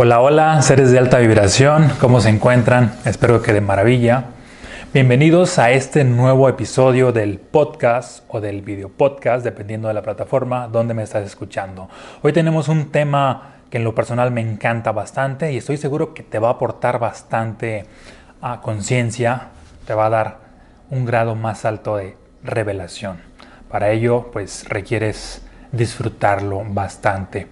Hola, hola, seres de alta vibración, ¿cómo se encuentran? Espero que de maravilla. Bienvenidos a este nuevo episodio del podcast o del video podcast, dependiendo de la plataforma donde me estás escuchando. Hoy tenemos un tema que en lo personal me encanta bastante y estoy seguro que te va a aportar bastante a conciencia, te va a dar un grado más alto de revelación. Para ello, pues requieres disfrutarlo bastante.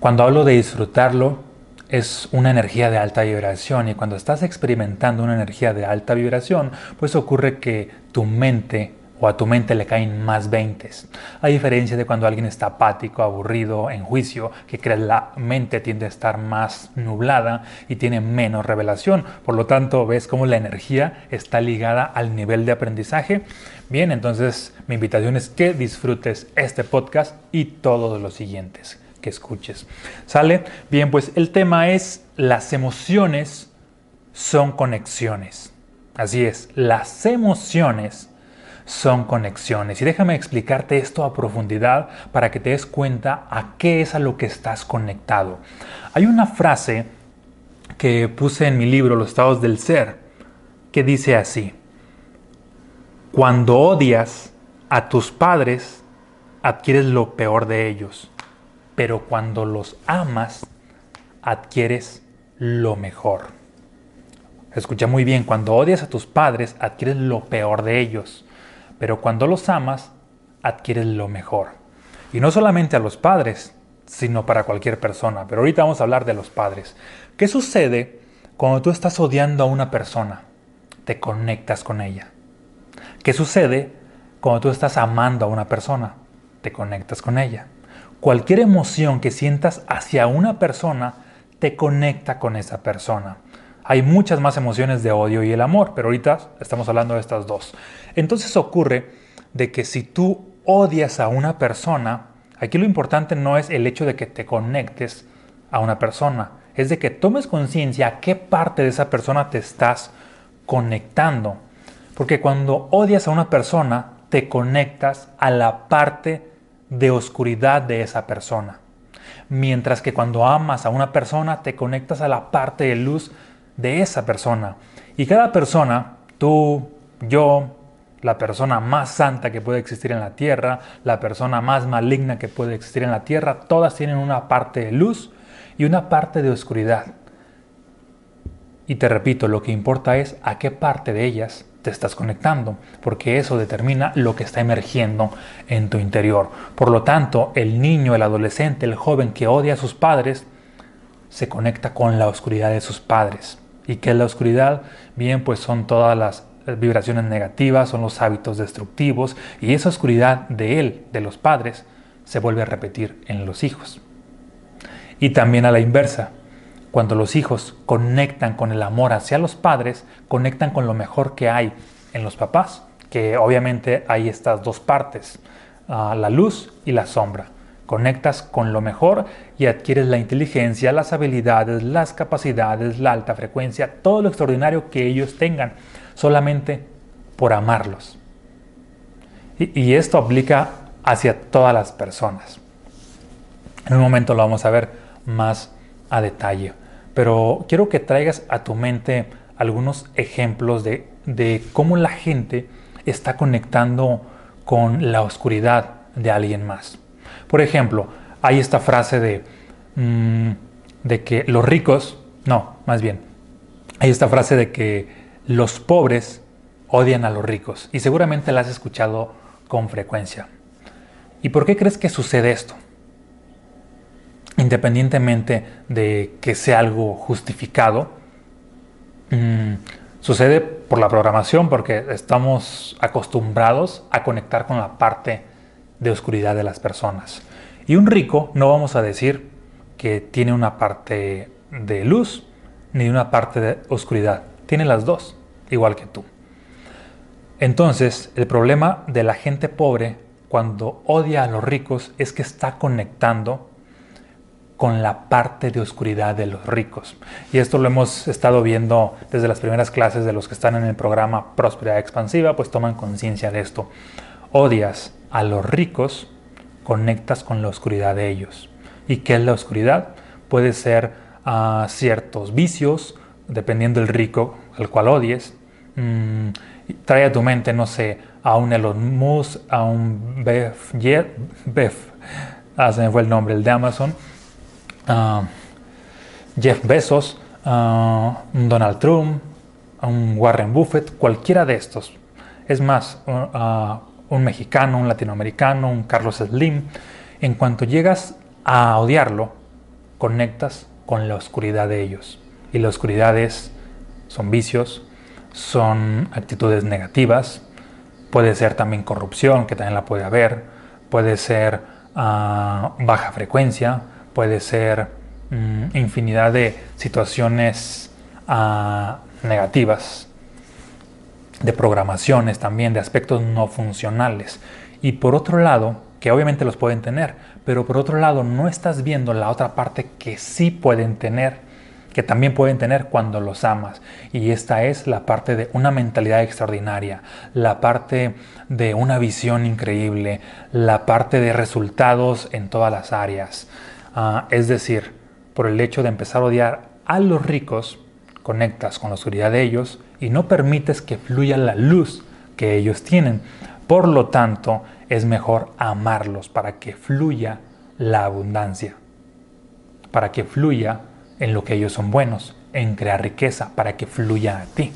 Cuando hablo de disfrutarlo, es una energía de alta vibración y cuando estás experimentando una energía de alta vibración, pues ocurre que tu mente o a tu mente le caen más veintes. A diferencia de cuando alguien está apático, aburrido, en juicio, que cree la mente tiende a estar más nublada y tiene menos revelación. Por lo tanto, ves cómo la energía está ligada al nivel de aprendizaje. Bien, entonces mi invitación es que disfrutes este podcast y todos los siguientes escuches. ¿Sale? Bien, pues el tema es las emociones son conexiones. Así es, las emociones son conexiones. Y déjame explicarte esto a profundidad para que te des cuenta a qué es a lo que estás conectado. Hay una frase que puse en mi libro Los estados del ser que dice así, cuando odias a tus padres, adquieres lo peor de ellos pero cuando los amas, adquieres lo mejor. Escucha muy bien, cuando odias a tus padres, adquieres lo peor de ellos, pero cuando los amas, adquieres lo mejor. Y no solamente a los padres, sino para cualquier persona. Pero ahorita vamos a hablar de los padres. ¿Qué sucede cuando tú estás odiando a una persona? Te conectas con ella. ¿Qué sucede cuando tú estás amando a una persona? Te conectas con ella. Cualquier emoción que sientas hacia una persona te conecta con esa persona. Hay muchas más emociones de odio y el amor, pero ahorita estamos hablando de estas dos. Entonces ocurre de que si tú odias a una persona, aquí lo importante no es el hecho de que te conectes a una persona, es de que tomes conciencia a qué parte de esa persona te estás conectando. Porque cuando odias a una persona, te conectas a la parte de oscuridad de esa persona. Mientras que cuando amas a una persona te conectas a la parte de luz de esa persona. Y cada persona, tú, yo, la persona más santa que puede existir en la tierra, la persona más maligna que puede existir en la tierra, todas tienen una parte de luz y una parte de oscuridad. Y te repito, lo que importa es a qué parte de ellas te estás conectando, porque eso determina lo que está emergiendo en tu interior. Por lo tanto, el niño, el adolescente, el joven que odia a sus padres, se conecta con la oscuridad de sus padres. ¿Y qué es la oscuridad? Bien, pues son todas las vibraciones negativas, son los hábitos destructivos y esa oscuridad de él, de los padres, se vuelve a repetir en los hijos. Y también a la inversa, cuando los hijos conectan con el amor hacia los padres, conectan con lo mejor que hay en los papás, que obviamente hay estas dos partes, ah, la luz y la sombra. Conectas con lo mejor y adquieres la inteligencia, las habilidades, las capacidades, la alta frecuencia, todo lo extraordinario que ellos tengan, solamente por amarlos. Y, y esto aplica hacia todas las personas. En un momento lo vamos a ver más a detalle pero quiero que traigas a tu mente algunos ejemplos de, cómo la gente está conectando con la oscuridad de alguien más. Por ejemplo, hay esta frase de, mm, de que los ricos, no, más bien, hay esta frase de que los pobres odian a los ricos y seguramente la has escuchado con frecuencia. ¿Y por qué crees que sucede esto? Independientemente de que sea algo justificado, mm, sucede por la programación porque estamos acostumbrados a conectar con la parte de oscuridad de las personas. Y un rico no vamos a decir que tiene una parte de luz ni una parte de oscuridad. Tiene las dos, igual que tú. Entonces, el problema de la gente pobre cuando odia a los ricos es que está conectando con la parte de oscuridad de los ricos. Y esto lo hemos estado viendo desde las primeras clases de los que están en el programa Próspera Expansiva, pues toman conciencia de esto. Odias a los ricos, conectas con la oscuridad de ellos. ¿Y qué es la oscuridad? Puede ser a ciertos vicios, dependiendo del rico al cual odies. Mm, trae a tu mente, no sé, a un Elon Musk, a un Beth, Beth ah, se fue el nombre, el de Amazon, Jeff Bezos, Donald Trump, un Warren Buffett, cualquiera de estos. Es más, un mexicano, un latinoamericano, un Carlos Slim. En cuanto llegas a odiarlo, conectas con la oscuridad de ellos. Y la oscuridad es, son vicios, son actitudes negativas, puede ser también corrupción, que también la puede haber, puede ser ah, baja frecuencia, puede ser mm, infinidad de situaciones ah, negativas, de programaciones también, de aspectos no funcionales. Y por otro lado, que obviamente los pueden tener, pero por otro lado no estás viendo la otra parte que sí pueden tener, que también pueden tener cuando los amas. Y esta es la parte de una mentalidad extraordinaria, la parte de una visión increíble, la parte de resultados en todas las áreas. Ah, es decir, por el hecho de empezar a odiar a los ricos, conectas con la oscuridad de ellos y no permites que fluya la luz que ellos tienen. Por lo tanto, es mejor amarlos para que fluya la abundancia, para que fluya en lo que ellos son buenos, en crear riqueza, para que fluya a ti.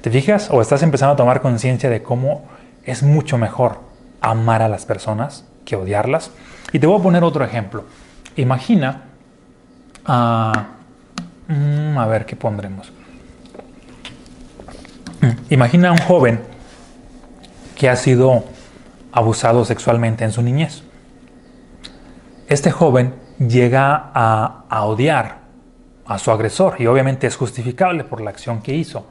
¿Te fijas o estás empezando a tomar conciencia de cómo es mucho mejor amar a las personas que odiarlas? Y te voy a poner otro ejemplo. Imagina, a mm, a ver qué pondremos. Imagina a un joven que ha sido abusado sexualmente en su niñez. Este joven llega a, odiar a su agresor y obviamente es justificable por la acción que hizo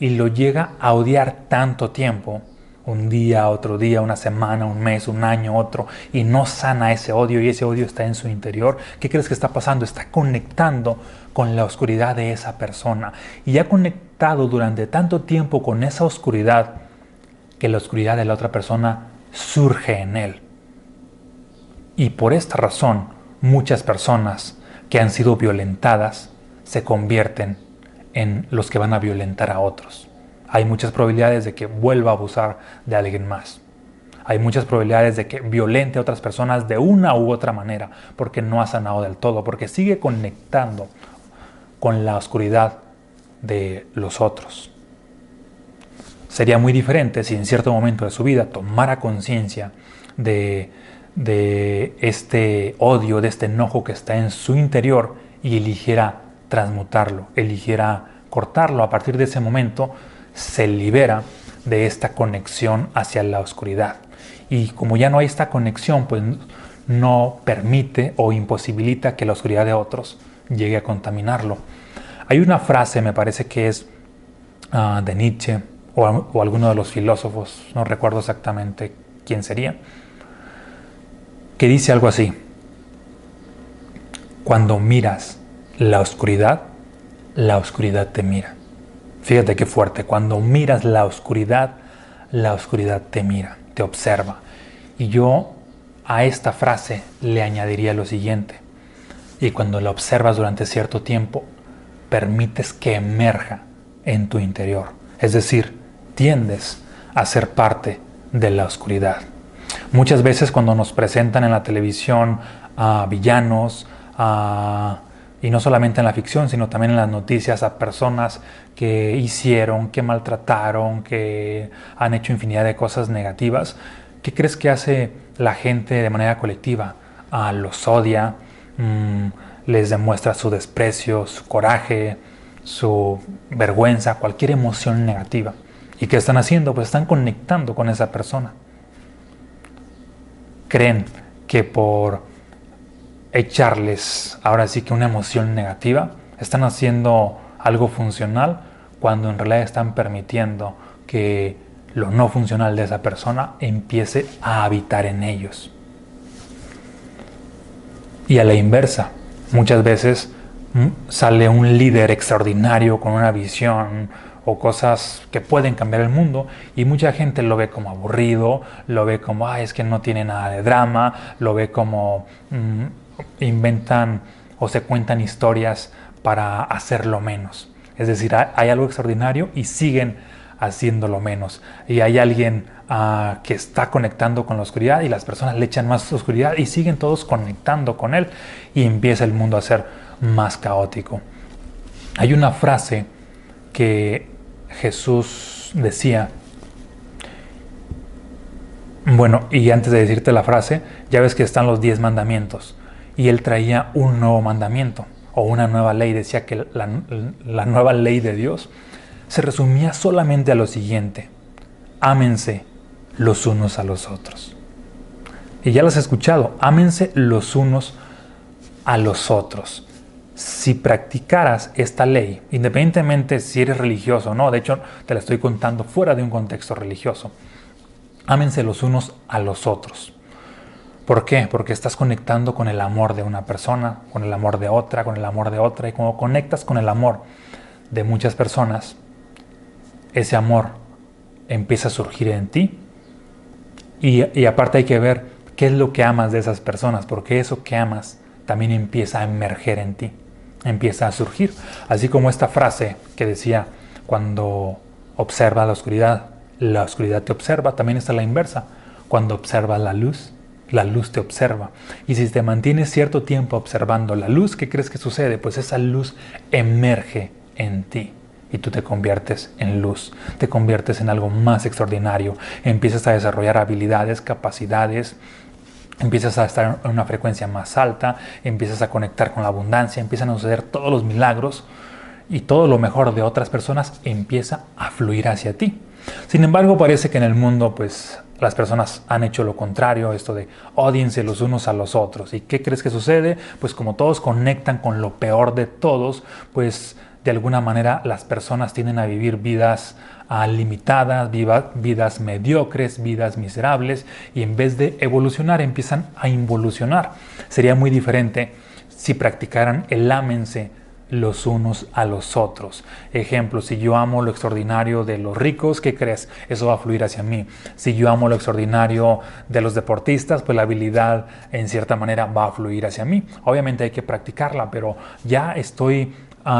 y lo llega a odiar tanto tiempo, un día, otro día, una semana, un mes, un año, otro, y no sana ese odio y ese odio está en su interior, ¿qué crees que está pasando? Está conectando con la oscuridad de esa persona y ha conectado durante tanto tiempo con esa oscuridad que la oscuridad de la otra persona surge en él. Y por esta razón, muchas personas que han sido violentadas se convierten en los que van a violentar a otros. Hay muchas probabilidades de que vuelva a abusar de alguien más. Hay muchas probabilidades de que violente a otras personas de una u otra manera, porque no ha sanado del todo, porque sigue conectando con la oscuridad de los otros. Sería muy diferente si en cierto momento de su vida tomara conciencia de, este odio, de este enojo que está en su interior y eligiera transmutarlo, eligiera cortarlo. A partir de ese momento se libera de esta conexión hacia la oscuridad. Y como ya no hay esta conexión, pues no permite o imposibilita que la oscuridad de otros llegue a contaminarlo. Hay una frase, me parece que es ah, de Nietzsche, o, alguno de los filósofos, no recuerdo exactamente quién sería, que dice algo así, cuando miras la oscuridad, la oscuridad te mira. Fíjate qué fuerte, cuando miras la oscuridad, la oscuridad te mira, te observa. Y yo a esta frase le añadiría lo siguiente, y cuando la observas durante cierto tiempo, permites que emerja en tu interior. Es decir, tiendes a ser parte de la oscuridad. Muchas veces cuando nos presentan en la televisión a villanos, y no solamente en la ficción, sino también en las noticias, a personas que hicieron, que maltrataron, que han hecho infinidad de cosas negativas, ¿qué crees que hace la gente de manera colectiva? Ah, los odia, mm, les demuestra su desprecio, su coraje, su vergüenza, cualquier emoción negativa. ¿Y qué están haciendo? Pues están conectando con esa persona. Creen que por echarles ahora sí que una emoción negativa, están haciendo algo funcional cuando en realidad están permitiendo que lo no funcional de esa persona empiece a habitar en ellos. Y a la inversa, muchas veces mm, sale un líder extraordinario con una visión, o cosas que pueden cambiar el mundo y mucha gente lo ve como aburrido, lo ve como, es que no tiene nada de drama, lo ve como mm, inventan o se cuentan historias para hacerlo menos. Es decir, hay algo extraordinario y siguen haciéndolo menos. Y hay alguien ah, que está conectando con la oscuridad y las personas le echan más oscuridad y siguen todos conectando con él y empieza el mundo a ser más caótico. Hay una frase que Jesús decía, bueno, y antes de decirte la frase, ya ves que están los diez mandamientos y él traía un nuevo mandamiento o una nueva ley, decía que la, nueva ley de Dios se resumía solamente a lo siguiente, ámense los unos a los otros. Y ya lo has escuchado, ámense los unos a los otros. Si practicaras esta ley, independientemente si eres religioso o no, de hecho te la estoy contando fuera de un contexto religioso, ámense los unos a los otros. ¿Por qué? Porque estás conectando con el amor de una persona, con el amor de otra, con el amor de otra, y cuando conectas con el amor de muchas personas, ese amor empieza a surgir en ti. Y, aparte hay que ver qué es lo que amas de esas personas, porque eso que amas también empieza a emerger en ti, empieza a surgir. Así como esta frase que decía, cuando observa la oscuridad, la oscuridad te observa, también está la inversa. Cuando observas la luz, la luz te observa. Y si te mantienes cierto tiempo observando la luz, ¿qué crees que sucede? Pues esa luz emerge en ti y tú te conviertes en luz, te conviertes en algo más extraordinario, empiezas a desarrollar habilidades, capacidades, empiezas a estar en una frecuencia más alta, empiezas a conectar con la abundancia, empiezan a suceder todos los milagros y todo lo mejor de otras personas empieza a fluir hacia ti. Sin embargo, parece que en el mundo pues las personas han hecho lo contrario, esto de odiense los unos a los otros. ¿Y qué crees que sucede? Pues como todos conectan con lo peor de todos, pues de alguna manera las personas tienden a vivir vidas ah, limitadas, vidas mediocres, vidas miserables y en vez de evolucionar empiezan a involucionar. Sería muy diferente si practicaran el ámense los unos a los otros. Ejemplo, si yo amo lo extraordinario de los ricos, ¿qué crees? Eso va a fluir hacia mí. Si yo amo lo extraordinario de los deportistas, pues la habilidad en cierta manera va a fluir hacia mí. Obviamente hay que practicarla, pero ya estoy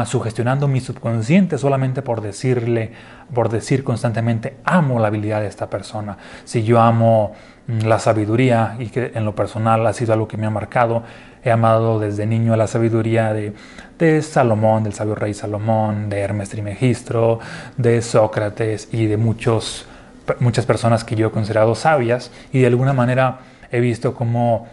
sugestionando mi subconsciente solamente por decirle, por decir constantemente, amo la habilidad de esta persona. Si yo amo mm, la sabiduría y que en lo personal ha sido algo que me ha marcado, he amado desde niño la sabiduría de, Salomón, del sabio rey Salomón, de Hermes Trimegistro, de Sócrates y de muchos, muchas personas que yo he considerado sabias. Y de alguna manera he visto cómo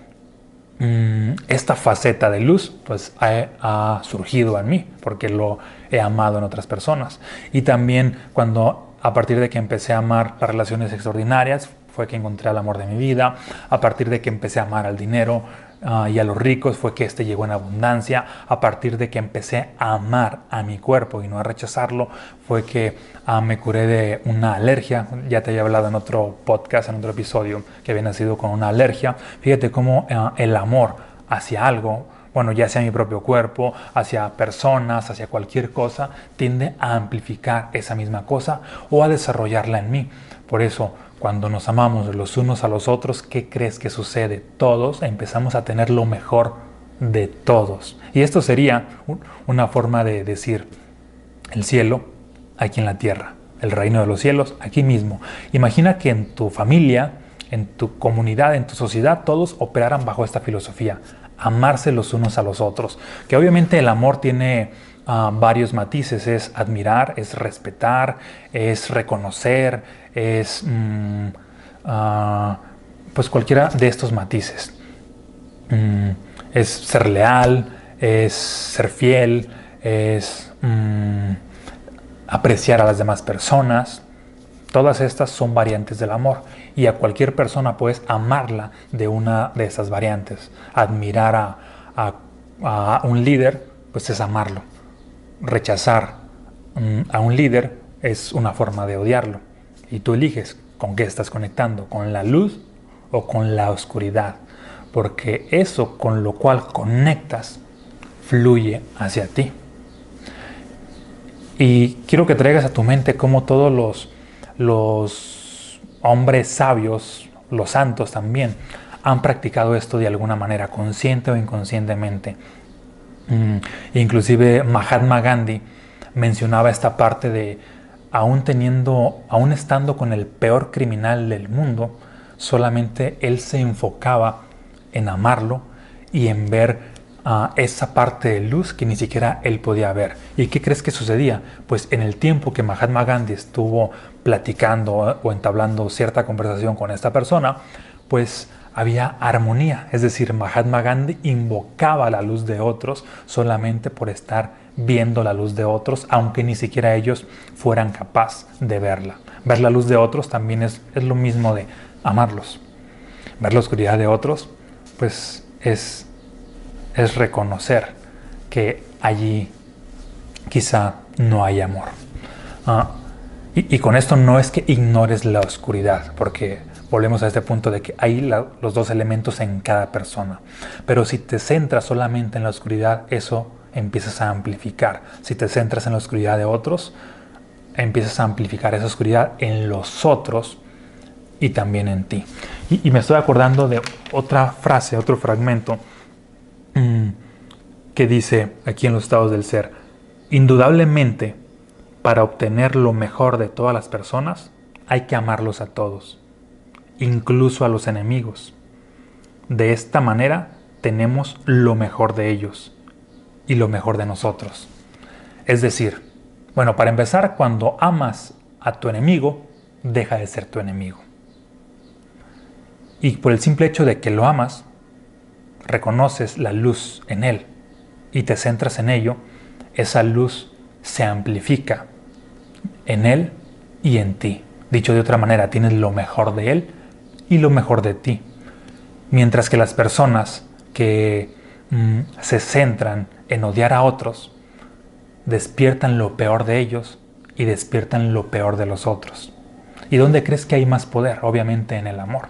Mm, esta faceta de luz pues ha, surgido en mí porque lo he amado en otras personas. Y también cuando a partir de que empecé a amar las relaciones extraordinarias fue que encontré el amor de mi vida. A partir de que empecé a amar al dinero Ah, y a los ricos fue que éste llegó en abundancia. A partir de que empecé a amar a mi cuerpo y no a rechazarlo, fue que ah, me curé de una alergia. Ya te había hablado en otro podcast, en otro episodio, que había nacido con una alergia. Fíjate cómo ah, el amor hacia algo, bueno, ya sea mi propio cuerpo, hacia personas, hacia cualquier cosa, tiende a amplificar esa misma cosa o a desarrollarla en mí. Por eso, cuando nos amamos los unos a los otros, ¿qué crees que sucede? Todos empezamos a tener lo mejor de todos. Y esto sería una forma de decir el cielo aquí en la tierra, el reino de los cielos aquí mismo. Imagina que en tu familia, en tu comunidad, en tu sociedad, todos operaran bajo esta filosofía, amarse los unos a los otros. Que obviamente el amor tiene ah, varios matices, es admirar, es respetar, es reconocer, es mm, ah, pues cualquiera de estos matices. Mm, es ser leal, es ser fiel, es mm, apreciar a las demás personas. Todas estas son variantes del amor y a cualquier persona puedes amarla de una de esas variantes. Admirar a, a un líder, pues es amarlo. Rechazar a un líder es una forma de odiarlo. Y tú eliges con qué estás conectando, con la luz o con la oscuridad. Porque eso con lo cual conectas fluye hacia ti. Y quiero que traigas a tu mente cómo todos los, los hombres sabios, los santos también, han practicado esto de alguna manera, consciente o inconscientemente. Mm, inclusive Mahatma Gandhi mencionaba esta parte de aún teniendo, aún estando con el peor criminal del mundo, solamente él se enfocaba en amarlo y en ver a esa parte de luz que ni siquiera él podía ver. ¿Y qué crees que sucedía? Pues en el tiempo que Mahatma Gandhi estuvo platicando o entablando cierta conversación con esta persona, pues había armonía, es decir, Mahatma Gandhi invocaba la luz de otros solamente por estar viendo la luz de otros, aunque ni siquiera ellos fueran capaces de verla. Ver la luz de otros también es, es lo mismo de amarlos. Ver la oscuridad de otros, pues es es reconocer que allí quizá no hay amor. Ah, y, con esto no es que ignores la oscuridad, porque volvemos a este punto de que hay los dos elementos en cada persona. Pero si te centras solamente en la oscuridad, eso empiezas a amplificar. Si te centras en la oscuridad de otros, empiezas a amplificar esa oscuridad en los otros y también en ti. Y, me estoy acordando de otra frase, otro fragmento Mm. que dice aquí en los estados del ser, indudablemente, para obtener lo mejor de todas las personas, hay que amarlos a todos, incluso a los enemigos. De esta manera tenemos lo mejor de ellos y lo mejor de nosotros. Es decir, bueno, para empezar, cuando amas a tu enemigo, deja de ser tu enemigo. Y por el simple hecho de que lo amas, reconoces la luz en Él y te centras en ello, esa luz se amplifica en Él y en ti. Dicho de otra manera, tienes lo mejor de Él y lo mejor de ti. Mientras que las personas que mm, se centran en odiar a otros, despiertan lo peor de ellos y despiertan lo peor de los otros. ¿Y dónde crees que hay más poder? Obviamente en el amor.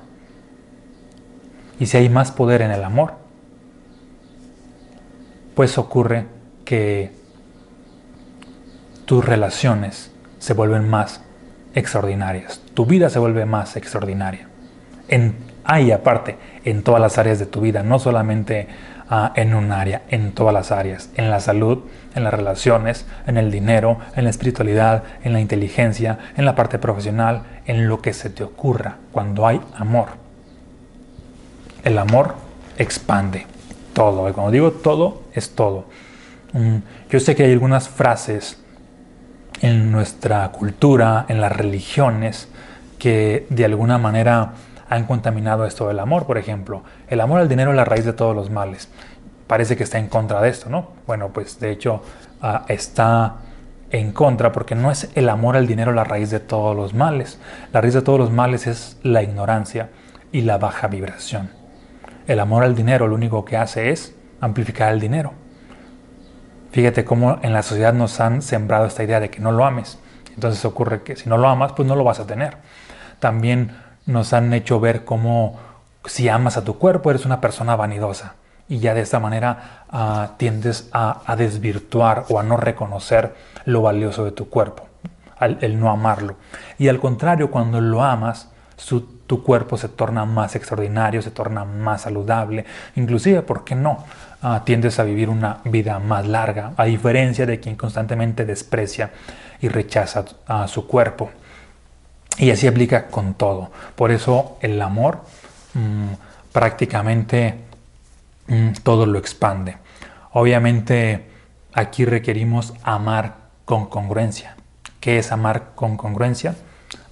Y si hay más poder en el amor, pues ocurre que tus relaciones se vuelven más extraordinarias, tu vida se vuelve más extraordinaria. Hay aparte, en todas las áreas de tu vida, no solamente ah, en un área, en todas las áreas, en la salud, en las relaciones, en el dinero, en la espiritualidad, en la inteligencia, en la parte profesional, en lo que se te ocurra, cuando hay amor. El amor expande todo. Y cuando digo todo, es todo. Mm, yo sé que hay algunas frases en nuestra cultura, en las religiones, que de alguna manera han contaminado esto del amor. Por ejemplo, el amor al dinero es la raíz de todos los males. Parece que está en contra de esto, ¿no? Bueno, pues de hecho ah, está en contra porque no es el amor al dinero la raíz de todos los males. La raíz de todos los males es la ignorancia y la baja vibración. El amor al dinero lo único que hace es amplificar el dinero. Fíjate cómo en la sociedad nos han sembrado esta idea de que no lo ames. Entonces ocurre que si no lo amas, pues no lo vas a tener. También nos han hecho ver cómo si amas a tu cuerpo eres una persona vanidosa. Y ya de esta manera ah, tiendes a, desvirtuar o a no reconocer lo valioso de tu cuerpo, el no amarlo. Y al contrario, cuando lo amas, su, tu cuerpo se torna más extraordinario, se torna más saludable, inclusive, ¿por qué no? Ah, tiendes a vivir una vida más larga, a diferencia de quien constantemente desprecia y rechaza a su cuerpo. Y así aplica con todo. Por eso el amor mm, prácticamente mm, todo lo expande. Obviamente aquí requerimos amar con congruencia. ¿Qué es amar con congruencia?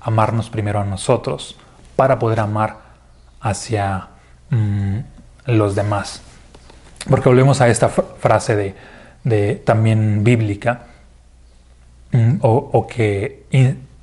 Amarnos primero a nosotros, para poder amar hacia mm, los demás. Porque volvemos a esta frase de, también bíblica, o, que,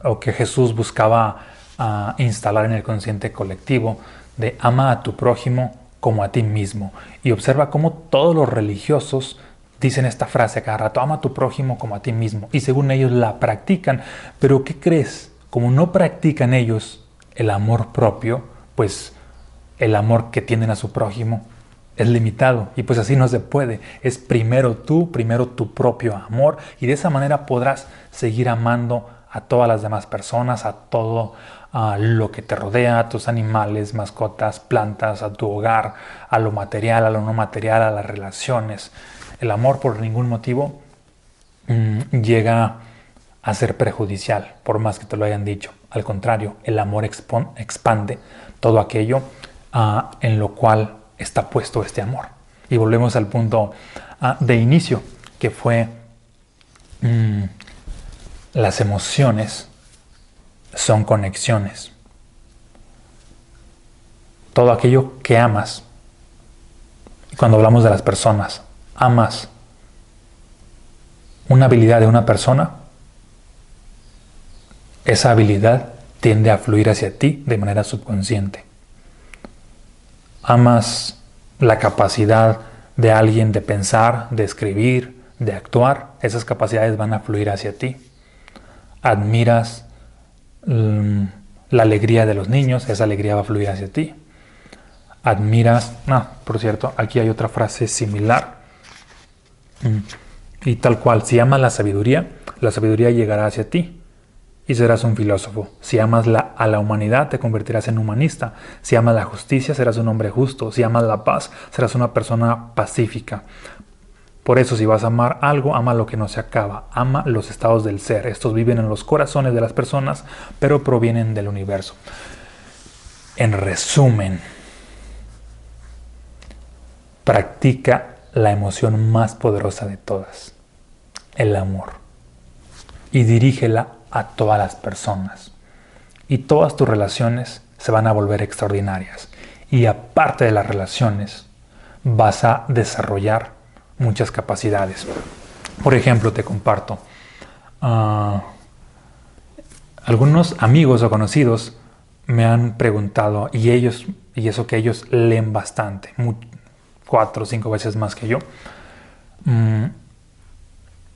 o, que, Jesús buscaba ah, instalar en el consciente colectivo, de ama a tu prójimo como a ti mismo. Y observa cómo todos los religiosos dicen esta frase cada rato, ama a tu prójimo como a ti mismo. Y según ellos la practican. Pero ¿qué crees? Como no practican ellos el amor propio, pues el amor que tienen a su prójimo es limitado y pues así no se puede. Es primero tú, primero tu propio amor y de esa manera podrás seguir amando a todas las demás personas, a todo lo que te rodea, a tus animales, mascotas, plantas, a tu hogar, a lo material, a lo no material, a las relaciones. El amor por ningún motivo mm, llega a ser perjudicial, por más que te lo hayan dicho. Al contrario, el amor expande todo aquello ah, en lo cual está puesto este amor. Y volvemos al punto ah, de inicio, que fue mm, las emociones son conexiones. Todo aquello que amas, cuando hablamos de las personas, amas una habilidad de una persona, esa habilidad tiende a fluir hacia ti de manera subconsciente. Amas la capacidad de alguien de pensar, de escribir, de actuar, esas capacidades van a fluir hacia ti. Admiras mm, la alegría de los niños, esa alegría va a fluir hacia ti. Admiras, no, por cierto, aquí hay otra frase similar. Mm, y tal cual, si amas la sabiduría, la sabiduría llegará hacia ti y serás un filósofo. Si amas la, a la humanidad, te convertirás en humanista. Si amas la justicia, serás un hombre justo. Si amas la paz, serás una persona pacífica. Por eso, si vas a amar algo, ama lo que no se acaba. Ama los estados del ser. Estos viven en los corazones de las personas, pero provienen del universo. En resumen, practica la emoción más poderosa de todas, el amor, y dirígela a todas las personas. Y todas tus relaciones se van a volver extraordinarias. Y aparte de las relaciones, vas a desarrollar muchas capacidades. Por ejemplo, te comparto, ah, algunos amigos o conocidos me han preguntado, y ellos, y eso que ellos leen bastante, cuatro o cinco veces más que yo, mm,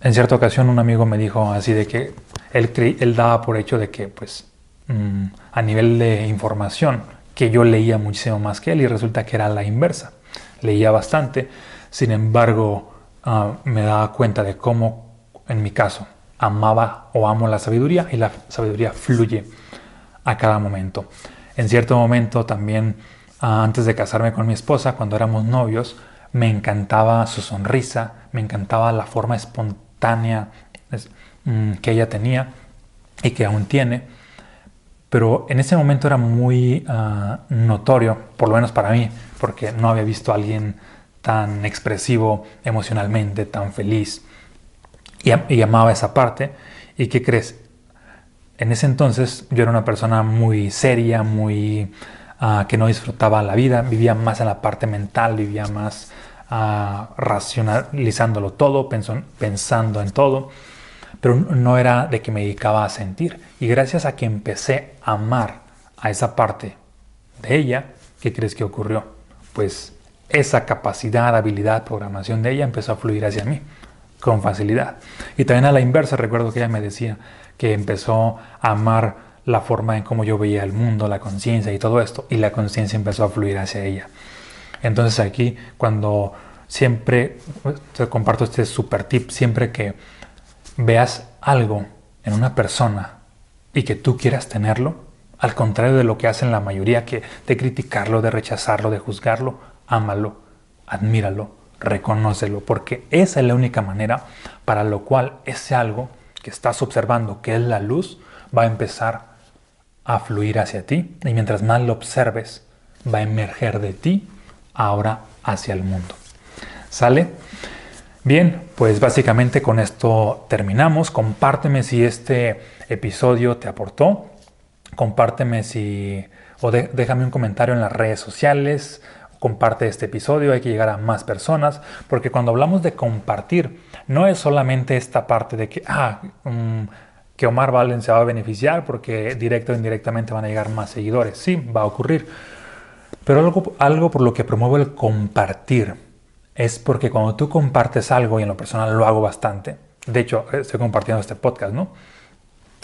en cierta ocasión un amigo me dijo así de que él, él daba por hecho de que pues mm, a nivel de información que yo leía muchísimo más que él y resulta que era la inversa. Leía bastante, sin embargo ah, me daba cuenta de cómo en mi caso amaba o amo la sabiduría y la sabiduría fluye a cada momento. En cierto momento también ah, antes de casarme con mi esposa, cuando éramos novios, me encantaba su sonrisa, me encantaba la forma espontánea Mm, que ella tenía y que aún tiene. Pero en ese momento era muy ah, notorio, por lo menos para mí, porque no había visto a alguien tan expresivo emocionalmente, tan feliz. Y, amaba esa parte. ¿Y qué crees? En ese entonces yo era una persona muy seria, muy ah, que no disfrutaba la vida, vivía más en la parte mental, vivía más racionalizándolo todo, pensando en todo, pero no era de que me dedicaba a sentir. Y gracias a que empecé a amar a esa parte de ella, ¿qué crees que ocurrió? Pues esa capacidad, habilidad, programación de ella empezó a fluir hacia mí con facilidad. Y también a la inversa, recuerdo que ella me decía que empezó a amar la forma en cómo yo veía el mundo, la conciencia y todo esto, y la conciencia empezó a fluir hacia ella. Entonces aquí cuando siempre, te comparto este super tip, siempre que veas algo en una persona y que tú quieras tenerlo, al contrario de lo que hacen la mayoría, que de criticarlo, de rechazarlo, de juzgarlo, ámalo, admíralo, reconócelo, porque esa es la única manera para lo cual ese algo que estás observando, que es la luz, va a empezar a fluir hacia ti y mientras más lo observes, va a emerger de ti ahora hacia el mundo. ¿Sale? Bien, pues básicamente con esto terminamos. Compárteme si este episodio te aportó. Compárteme si o déjame un comentario en las redes sociales. Comparte este episodio, hay que llegar a más personas, porque cuando hablamos de compartir, no es solamente esta parte de que, ah, mm, que Omar Valen se va a beneficiar porque directo o indirectamente van a llegar más seguidores. Sí, va a ocurrir pero algo, algo por lo que promuevo el compartir es porque cuando tú compartes algo, y en lo personal lo hago bastante, de hecho estoy compartiendo este podcast, ¿no?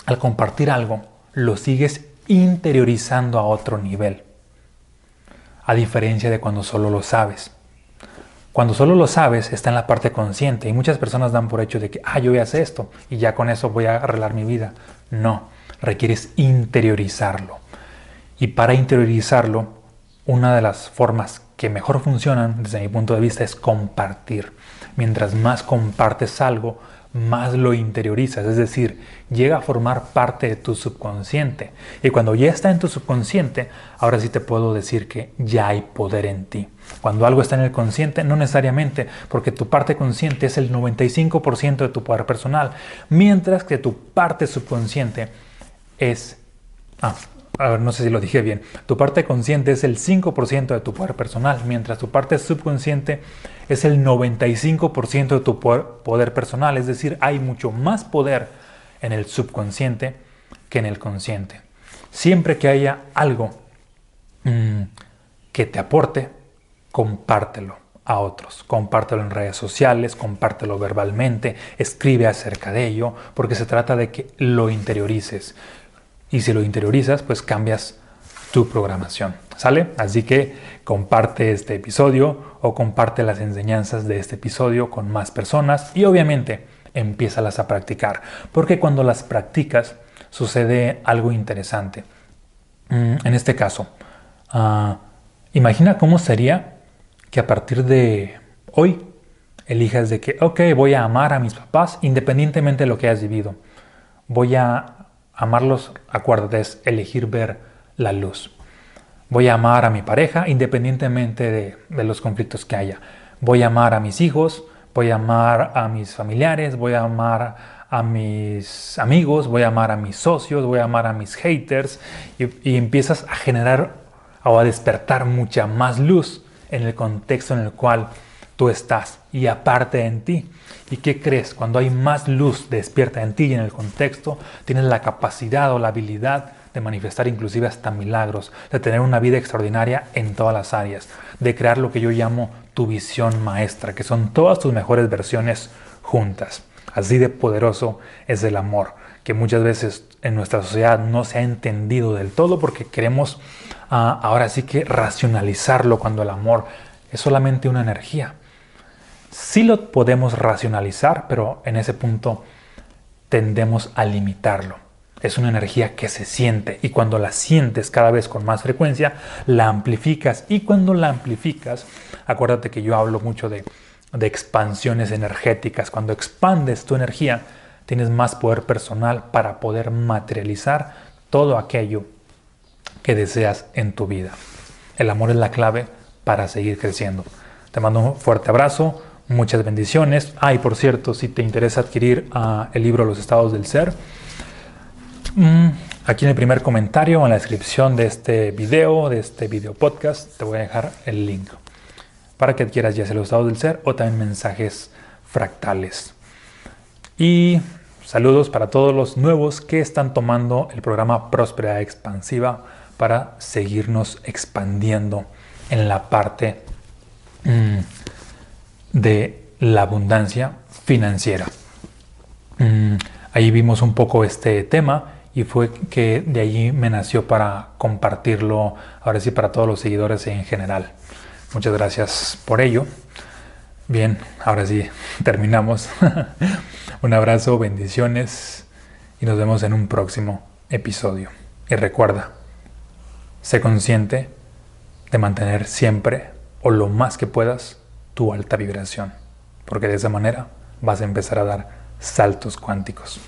Al compartir algo, lo sigues interiorizando a otro nivel, a diferencia de cuando solo lo sabes. Cuando solo lo sabes, está en la parte consciente y muchas personas dan por hecho de que, ah, yo voy a hacer esto y ya con eso voy a arreglar mi vida. No, requieres interiorizarlo. Y para interiorizarlo, una de las formas que mejor funcionan desde mi punto de vista es compartir. Mientras más compartes algo, más lo interiorizas, es decir, llega a formar parte de tu subconsciente. Y cuando ya está en tu subconsciente, ahora sí te puedo decir que ya hay poder en ti. Cuando algo está en el consciente, no necesariamente, porque tu parte consciente es el 95% de tu poder personal, mientras que tu parte subconsciente es... Ah, a ver, no sé si lo dije bien. Tu parte consciente es el 5% de tu poder personal, mientras tu parte subconsciente es el 95% de tu poder personal. Es decir, hay mucho más poder en el subconsciente que en el consciente. Siempre que haya algo mm, que te aporte, compártelo a otros. Compártelo en redes sociales, compártelo verbalmente, escribe acerca de ello, porque se trata de que lo interiorices. Y si lo interiorizas, pues cambias tu programación. ¿Sale? Así que comparte este episodio o comparte las enseñanzas de este episodio con más personas y obviamente empiézalas a practicar. Porque cuando las practicas sucede algo interesante. Mm, en este caso, ah, imagina cómo sería que a partir de hoy elijas de que, ok, voy a amar a mis papás independientemente de lo que hayas vivido. Voy a amarlos, acuérdate, es elegir ver la luz. Voy a amar a mi pareja independientemente de, los conflictos que haya. Voy a amar a mis hijos, voy a amar a mis familiares, voy a amar a mis amigos, voy a amar a mis socios, voy a amar a mis haters y, empiezas a generar o a despertar mucha más luz en el contexto en el cual tú estás y aparte en ti. ¿Y qué crees? Cuando hay más luz despierta en ti y en el contexto, tienes la capacidad o la habilidad de manifestar inclusive hasta milagros, de tener una vida extraordinaria en todas las áreas, de crear lo que yo llamo tu visión maestra, que son todas tus mejores versiones juntas. Así de poderoso es el amor, que muchas veces en nuestra sociedad no se ha entendido del todo porque queremos ah, ahora sí que racionalizarlo cuando el amor es solamente una energía. Sí lo podemos racionalizar, pero en ese punto tendemos a limitarlo es una energía que se siente y cuando la sientes cada vez con más frecuencia, la amplificas y cuando la amplificas, acuérdate que yo hablo mucho de, expansiones energéticas, cuando expandes tu energía, tienes más poder personal para poder materializar todo aquello que deseas en tu vida. El amor es la clave para seguir creciendo. Te mando un fuerte abrazo, muchas bendiciones. Ay, por cierto, si te interesa adquirir ah, el libro Los estados del ser, Mm, aquí en el primer comentario, en la descripción de este video, de este video podcast, te voy a dejar el link para que adquieras ya sea los estados del ser o también mensajes fractales. Y saludos para todos los nuevos que están tomando el programa Próspera Expansiva para seguirnos expandiendo en la parte mm, de la abundancia financiera. Mm, ahí vimos un poco este tema y fue que de allí me nació para compartirlo, ahora sí, para todos los seguidores en general. Muchas gracias por ello. Bien, ahora sí, terminamos. un abrazo, bendiciones y nos vemos en un próximo episodio. Y recuerda, sé consciente de mantener siempre o lo más que puedas tu alta vibración, porque de esa manera vas a empezar a dar saltos cuánticos.